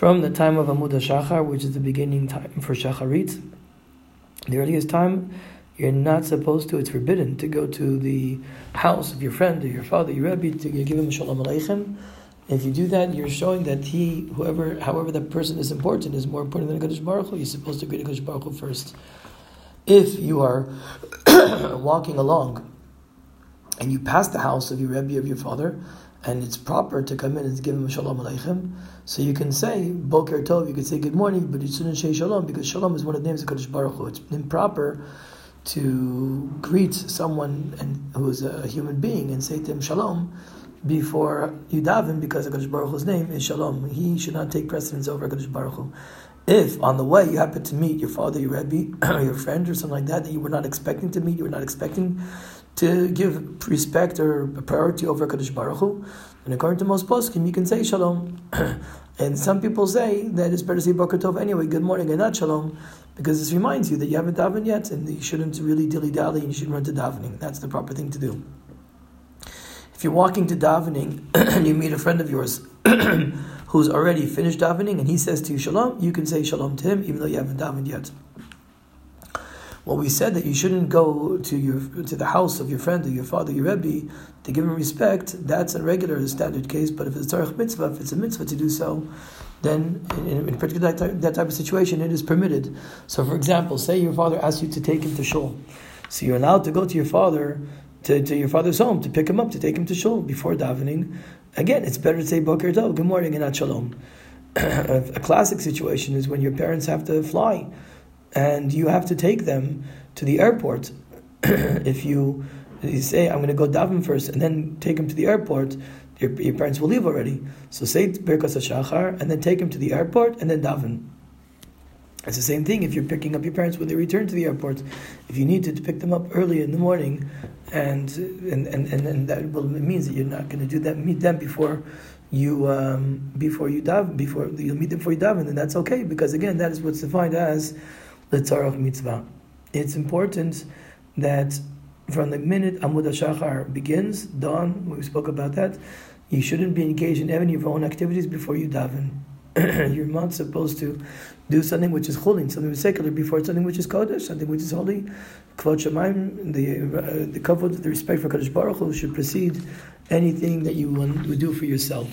from the time of Amud Shachar, which is the beginning time for Shacharit, the earliest time, you're not supposed to, it's forbidden to go to the house of your friend or your father, your Rebbe, to give him Shalom Aleichem. If you do that, you're showing that he, whoever, however that person is important, is more important than a Kadosh Baruch Hu. You're supposed to greet a Kadosh Baruch Hu first. If you are walking along and you pass the house of your Rebbe, of your father, and it's proper to come in and give him a Shalom Aleichem, so you can say Boker Tov, you can say good morning, but you shouldn't say Shalom because Shalom is one of the names of Kadosh Baruch Hu. It's improper to greet someone and, who is a human being and say to him Shalom before you daven because HaKadosh Baruch Hu's name is Shalom. He should not take precedence over HaKadosh Baruch Hu. If on the way you happen to meet your father, your Rebbe, or your friend, or something like that, that you were not expecting to meet, you were not expecting to give respect or priority over HaKadosh Baruch Hu, and according to most poskim, you can say Shalom. and some people say that it's better to say Boker Tov anyway, good morning, and not Shalom, because this reminds you that you haven't davened yet, and you shouldn't really dilly dally, and you should run to davening. That's the proper thing to do. If you're walking to davening and you meet a friend of yours who's already finished davening and he says to you shalom, you can say shalom to him even though you haven't davened yet. Well, we said that you shouldn't go to your to the house of your friend or your father, your rebbe, to give him respect. That's a regular standard case. But if it's a tzarech mitzvah, if it's a mitzvah to do so, then in, in particular that type, that type of situation, it is permitted. So, for example, say your father asks you to take him to shul, so you're allowed to go to your father to, to your father's home to pick him up, to take him to shul before davening. Again, it's better to say Boker Tov, good morning, and not shalom. a classic situation is when your parents have to fly and you have to take them to the airport. if you, you say, I'm going to go daven first and then take him to the airport, your, your parents will leave already. So say Birkas HaShachar and then take him to the airport and then daven. It's the same thing if you're picking up your parents when they return to the airport. If you need to, to pick them up early in the morning, and and, and, and, that well, it means that you're not going to do that. Meet them before you um, before you daven, before you'll meet them before you daven, and then that's okay because again, that is what's defined as the tzarach mitzvah. It's important that from the minute Amud Shachar begins, dawn, we spoke about that, you shouldn't be engaged in any of your own activities before you daven. you're not supposed to do something which is holy, something which is secular, before something which is kodesh, something which is holy. Kvod Shamayim, the uh, the kavod, the respect for Kadosh Baruch Hu should precede anything that you would do for yourself.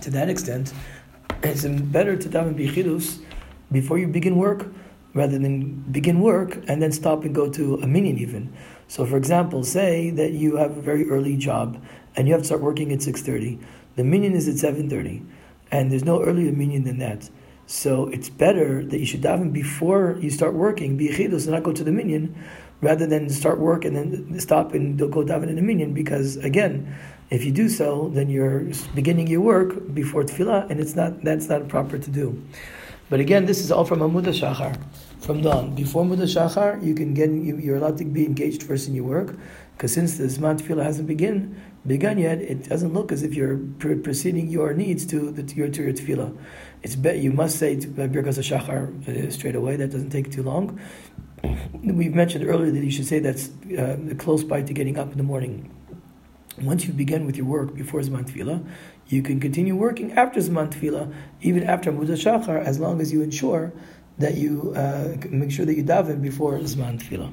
To that extent, it's better to daven bichidus before you begin work, rather than begin work and then stop and go to a minyan even. So, for example, say that you have a very early job and you have to start working at six thirty. The minyan is at seven thirty and there's no earlier minyan than that. So it's better that you should daven before you start working, be and not go to the minyan, rather than start work and then stop and go daven in the minyan. Because again, if you do so, then you're beginning your work before tefillah, and it's not that's not proper to do. But again, this is all from Amud Shachar, from dawn. Before Amud Shachar, you can get you're allowed to be engaged first in your work, because since the Zman Tefillah hasn't begun, begun yet, it doesn't look as if you're preceding your needs to, the, to, your, to your tefillah. It's you must say Birkas HaShachar uh, straight away, that doesn't take too long. We've mentioned earlier that you should say that's uh, close by to getting up in the morning. Once you begin with your work before Zman Tefillah, you can continue working after Zman Tefillah, even after Amud HaShachar, as long as you ensure that you uh, make sure that you daven before Zman Tefillah.